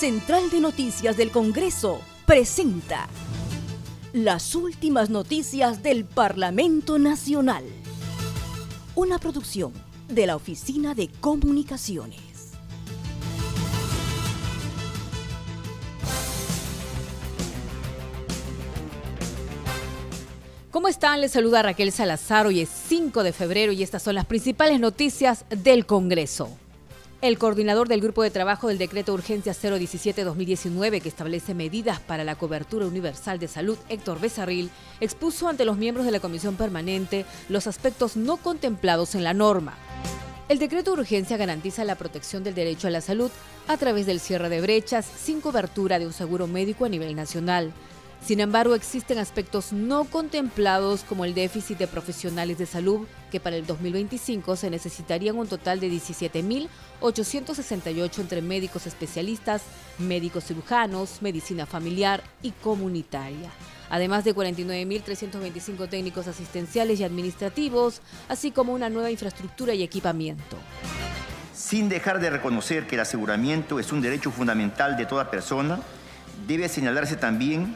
Central de Noticias del Congreso presenta las últimas noticias del Parlamento Nacional. Una producción de la Oficina de Comunicaciones. ¿Cómo están? Les saluda Raquel Salazar. Hoy es 5 de febrero y estas son las principales noticias del Congreso. El coordinador del Grupo de Trabajo del Decreto Urgencia 017-2019, que establece medidas para la cobertura universal de salud, Héctor Becerril, expuso ante los miembros de la Comisión Permanente los aspectos no contemplados en la norma. El decreto de urgencia garantiza la protección del derecho a la salud a través del cierre de brechas sin cobertura de un seguro médico a nivel nacional sin embargo, existen aspectos no contemplados como el déficit de profesionales de salud, que para el 2025 se necesitarían un total de 17.868 entre médicos especialistas, médicos cirujanos, medicina familiar y comunitaria además de 49.325 técnicos asistenciales y administrativos, así como una nueva infraestructura y equipamiento. Sin dejar de reconocer que el aseguramiento es un derecho fundamental de toda persona, debe señalarse también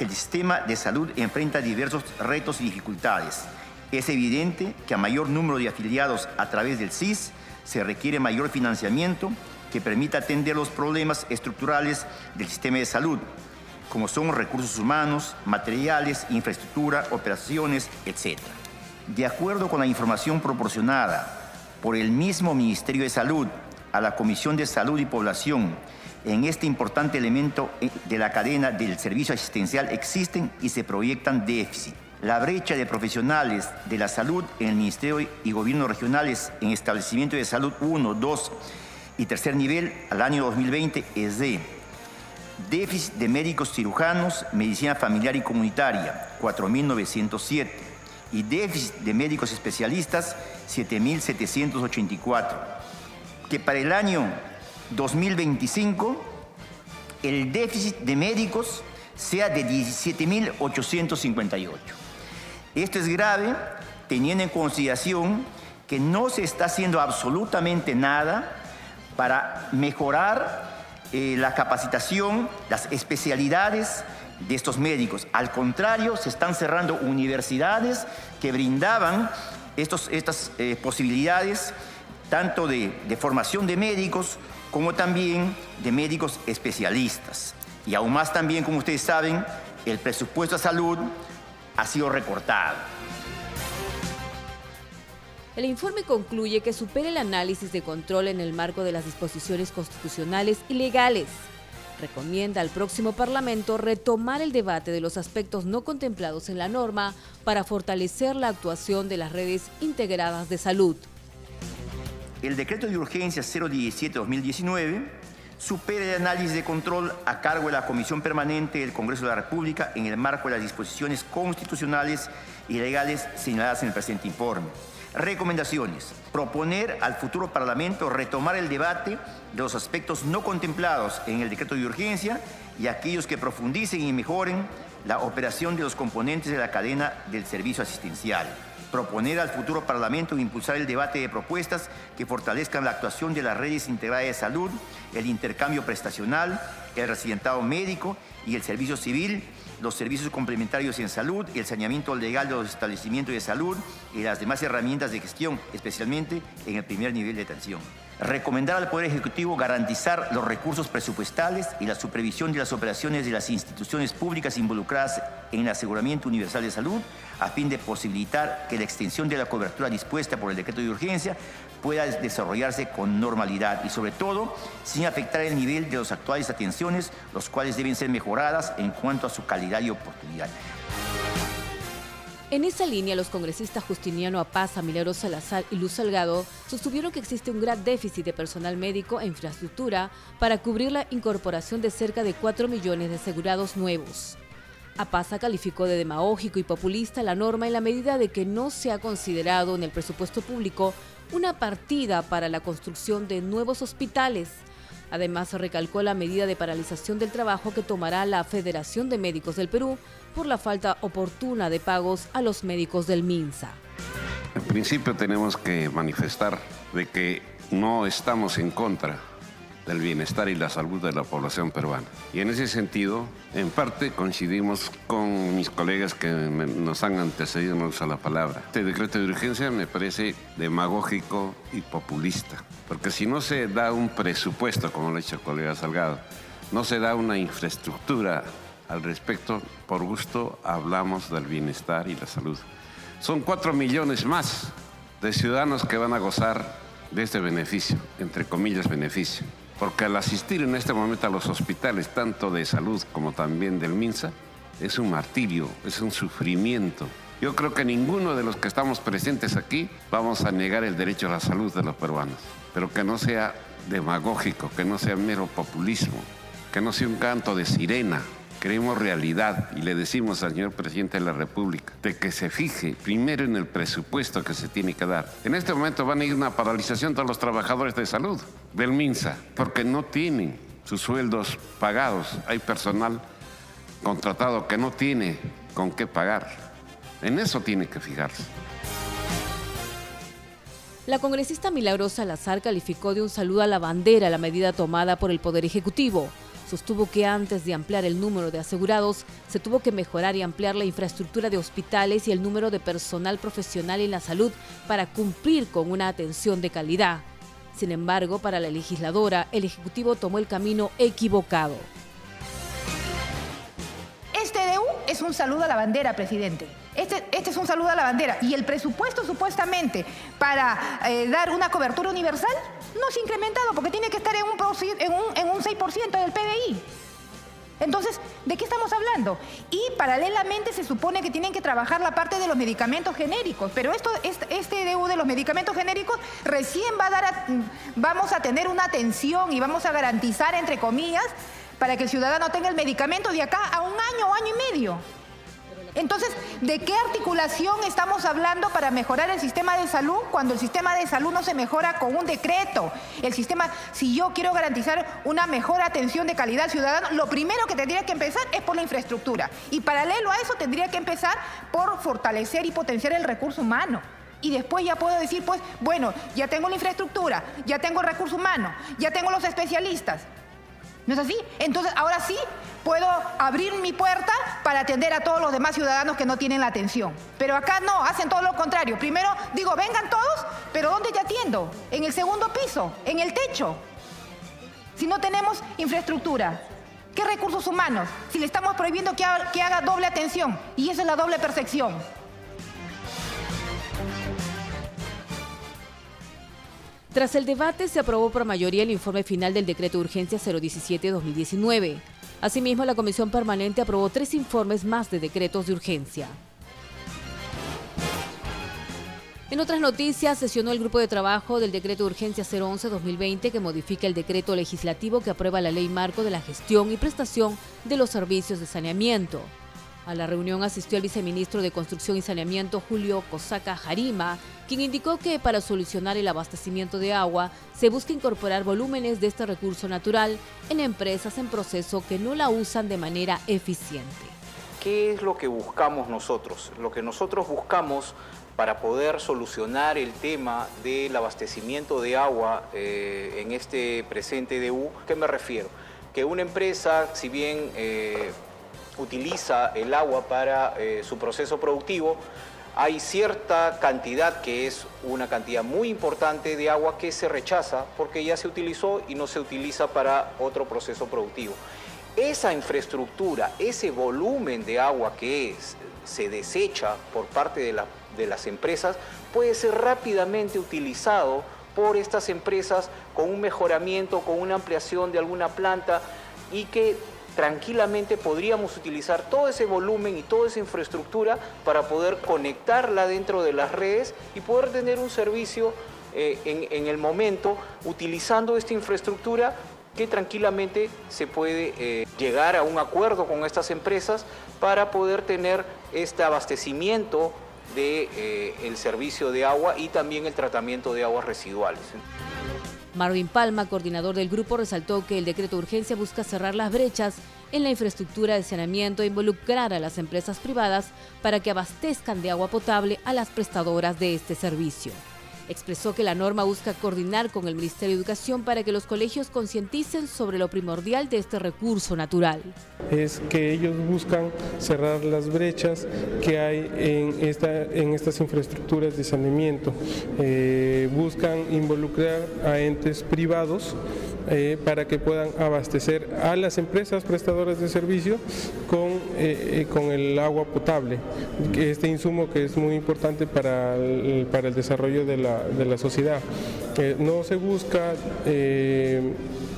el sistema de salud enfrenta diversos retos y dificultades. Es evidente que a mayor número de afiliados a través del CIS se requiere mayor financiamiento que permita atender los problemas estructurales del sistema de salud, como son recursos humanos, materiales, infraestructura, operaciones, etc. De acuerdo con la información proporcionada por el mismo Ministerio de Salud a la Comisión de Salud y Población en este importante elemento de la cadena del servicio asistencial existen y se proyectan déficit. La brecha de profesionales de la salud en el Ministerio y Gobiernos regionales en establecimiento de salud 1, 2 y tercer nivel al año 2020 es de déficit de médicos cirujanos, medicina familiar y comunitaria, 4.907, y déficit de médicos especialistas, 7.784, que para el año 2025 el déficit de médicos sea de 17.858. Esto es grave teniendo en consideración que no se está haciendo absolutamente nada para mejorar eh, la capacitación, las especialidades de estos médicos. Al contrario, se están cerrando universidades que brindaban estos, estas eh, posibilidades tanto de, formación de médicos como también de médicos especialistas. Y aún más también, como ustedes saben, el presupuesto a salud ha sido recortado. El informe concluye que supera el análisis de control en el marco de las disposiciones constitucionales y legales. Recomienda al próximo Parlamento retomar el debate de los aspectos no contemplados en la norma para fortalecer la actuación de las redes integradas de salud. El decreto de urgencia 017-2019 supera el análisis de control a cargo de la Comisión Permanente del Congreso de la República en el marco de las disposiciones constitucionales y legales señaladas en el presente informe. Recomendaciones. Proponer al futuro Parlamento retomar el debate de los aspectos no contemplados en el decreto de urgencia y aquellos que profundicen y mejoren la operación de los componentes de la cadena del servicio asistencial proponer al futuro Parlamento impulsar el debate de propuestas que fortalezcan la actuación de las redes integradas de salud, el intercambio prestacional, el residentado médico y el servicio civil, los servicios complementarios en salud, el saneamiento legal de los establecimientos de salud y las demás herramientas de gestión, especialmente en el primer nivel de atención. Recomendar al Poder Ejecutivo garantizar los recursos presupuestales y la supervisión de las operaciones de las instituciones públicas involucradas en el aseguramiento universal de salud a fin de posibilitar que la extensión de la cobertura dispuesta por el decreto de urgencia pueda desarrollarse con normalidad y sobre todo sin afectar el nivel de las actuales atenciones, los cuales deben ser mejoradas en cuanto a su calidad y oportunidad. En esa línea, los congresistas Justiniano Apaza, Milagro Salazar y Luz Salgado sostuvieron que existe un gran déficit de personal médico e infraestructura para cubrir la incorporación de cerca de 4 millones de asegurados nuevos. Apaza calificó de demagógico y populista la norma en la medida de que no se ha considerado en el presupuesto público una partida para la construcción de nuevos hospitales. Además, recalcó la medida de paralización del trabajo que tomará la Federación de Médicos del Perú por la falta oportuna de pagos a los médicos del MINSA. En principio tenemos que manifestar de que no estamos en contra del bienestar y la salud de la población peruana. Y en ese sentido, en parte coincidimos con mis colegas que nos han antecedido a la palabra. Este decreto de urgencia me parece demagógico y populista, porque si no se da un presupuesto, como lo ha dicho el colega Salgado, no se da una infraestructura al respecto, por gusto hablamos del bienestar y la salud. Son cuatro millones más de ciudadanos que van a gozar de este beneficio, entre comillas beneficio. Porque al asistir en este momento a los hospitales, tanto de salud como también del MINSA, es un martirio, es un sufrimiento. Yo creo que ninguno de los que estamos presentes aquí vamos a negar el derecho a la salud de los peruanos, pero que no sea demagógico, que no sea mero populismo, que no sea un canto de sirena, Queremos realidad y le decimos al señor presidente de la República de que se fije primero en el presupuesto que se tiene que dar. En este momento van a ir una paralización todos los trabajadores de salud del MINSA porque no tienen sus sueldos pagados. Hay personal contratado que no tiene con qué pagar. En eso tiene que fijarse. La congresista Milagrosa Lazar calificó de un saludo a la bandera la medida tomada por el Poder Ejecutivo sostuvo que antes de ampliar el número de asegurados, se tuvo que mejorar y ampliar la infraestructura de hospitales y el número de personal profesional en la salud para cumplir con una atención de calidad. Sin embargo, para la legisladora, el Ejecutivo tomó el camino equivocado. Este DU es un saludo a la bandera, presidente. Este, este, es un saludo a la bandera. Y el presupuesto supuestamente para eh, dar una cobertura universal no se ha incrementado porque tiene que estar en un, en un, en un 6% del PBI. Entonces, ¿de qué estamos hablando? Y paralelamente se supone que tienen que trabajar la parte de los medicamentos genéricos, pero esto, este, este DU de los medicamentos genéricos recién va a dar, vamos a tener una atención y vamos a garantizar, entre comillas, para que el ciudadano tenga el medicamento de acá a un año o año y medio. Entonces, ¿de qué articulación estamos hablando para mejorar el sistema de salud cuando el sistema de salud no se mejora con un decreto? El sistema, si yo quiero garantizar una mejor atención de calidad al ciudadano, lo primero que tendría que empezar es por la infraestructura. Y paralelo a eso tendría que empezar por fortalecer y potenciar el recurso humano. Y después ya puedo decir, pues, bueno, ya tengo la infraestructura, ya tengo el recurso humano, ya tengo los especialistas. ¿No es así? Entonces, ahora sí puedo abrir mi puerta para atender a todos los demás ciudadanos que no tienen la atención. Pero acá no, hacen todo lo contrario. Primero digo, vengan todos, pero ¿dónde te atiendo? En el segundo piso, en el techo. Si no tenemos infraestructura, ¿qué recursos humanos? Si le estamos prohibiendo que haga, doble atención, y eso es la doble percepción. Tras el debate, se aprobó por mayoría el informe final del decreto de urgencia 017-2019. Asimismo, la Comisión Permanente aprobó tres informes más de decretos de urgencia. En otras noticias, sesionó el grupo de trabajo del decreto de urgencia 011-2020 que modifica el decreto legislativo que aprueba la ley marco de la gestión y prestación de los servicios de saneamiento. A la reunión asistió el viceministro de Construcción y Saneamiento Julio Cosaca Jarima, quien indicó que para solucionar el abastecimiento de agua se busca incorporar volúmenes de este recurso natural en empresas en proceso que no la usan de manera eficiente. ¿Qué es lo que buscamos nosotros? Lo que nosotros buscamos para poder solucionar el tema del abastecimiento de agua eh, en este presente DU, ¿qué me refiero? Que una empresa, si bien eh, utiliza el agua para eh, su proceso productivo, hay cierta cantidad que es una cantidad muy importante de agua que se rechaza porque ya se utilizó y no se utiliza para otro proceso productivo. Esa infraestructura, ese volumen de agua que se desecha por parte de, de las empresas puede ser rápidamente utilizado por estas empresas con un mejoramiento, con una ampliación de alguna planta y que tranquilamente podríamos utilizar todo ese volumen y toda esa infraestructura para poder conectarla dentro de las redes y poder tener un servicio eh, en, el momento utilizando esta infraestructura que tranquilamente se puede eh, llegar a un acuerdo con estas empresas para poder tener este abastecimiento del de, eh, servicio de agua y también el tratamiento de aguas residuales. Marvin Palma, coordinador del grupo, resaltó que el decreto de urgencia busca cerrar las brechas en la infraestructura de saneamiento e involucrar a las empresas privadas para que abastezcan de agua potable a las prestadoras de este servicio. Expresó que la norma busca coordinar con el Ministerio de Educación para que los colegios concienticen sobre lo primordial de este recurso natural. Es que ellos buscan cerrar las brechas que hay en, esta, en estas infraestructuras de saneamiento. Eh, buscan involucrar a entes privados eh, para que puedan abastecer a las empresas prestadoras de servicio con, eh, con el agua potable, este insumo que es muy importante para el, para el desarrollo de la, de la sociedad. no se busca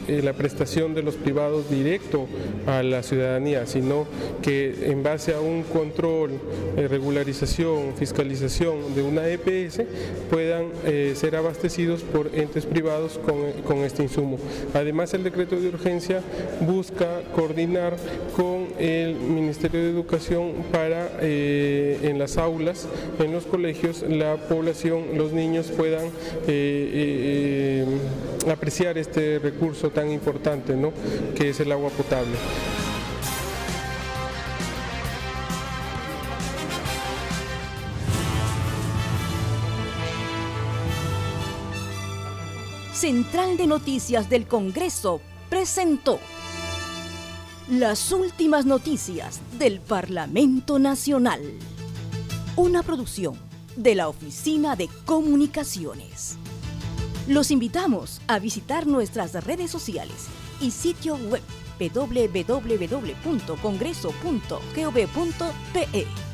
eh, la prestación de los privados directo a la ciudadanía, sino que en base a un control, eh, regularización, fiscalización de una EPS puedan eh, ser abastecidos por entes privados con, este insumo. Además, el decreto de urgencia busca coordinar con el Ministerio de Educación para en las aulas, en los colegios, la población, los niños puedan apreciar este recurso tan importante, ¿no? que es el agua potable. Central de Noticias del Congreso presentó las últimas noticias del Parlamento Nacional. Una producción de la Oficina de Comunicaciones. Los invitamos a visitar nuestras redes sociales y sitio web www.congreso.gov.pe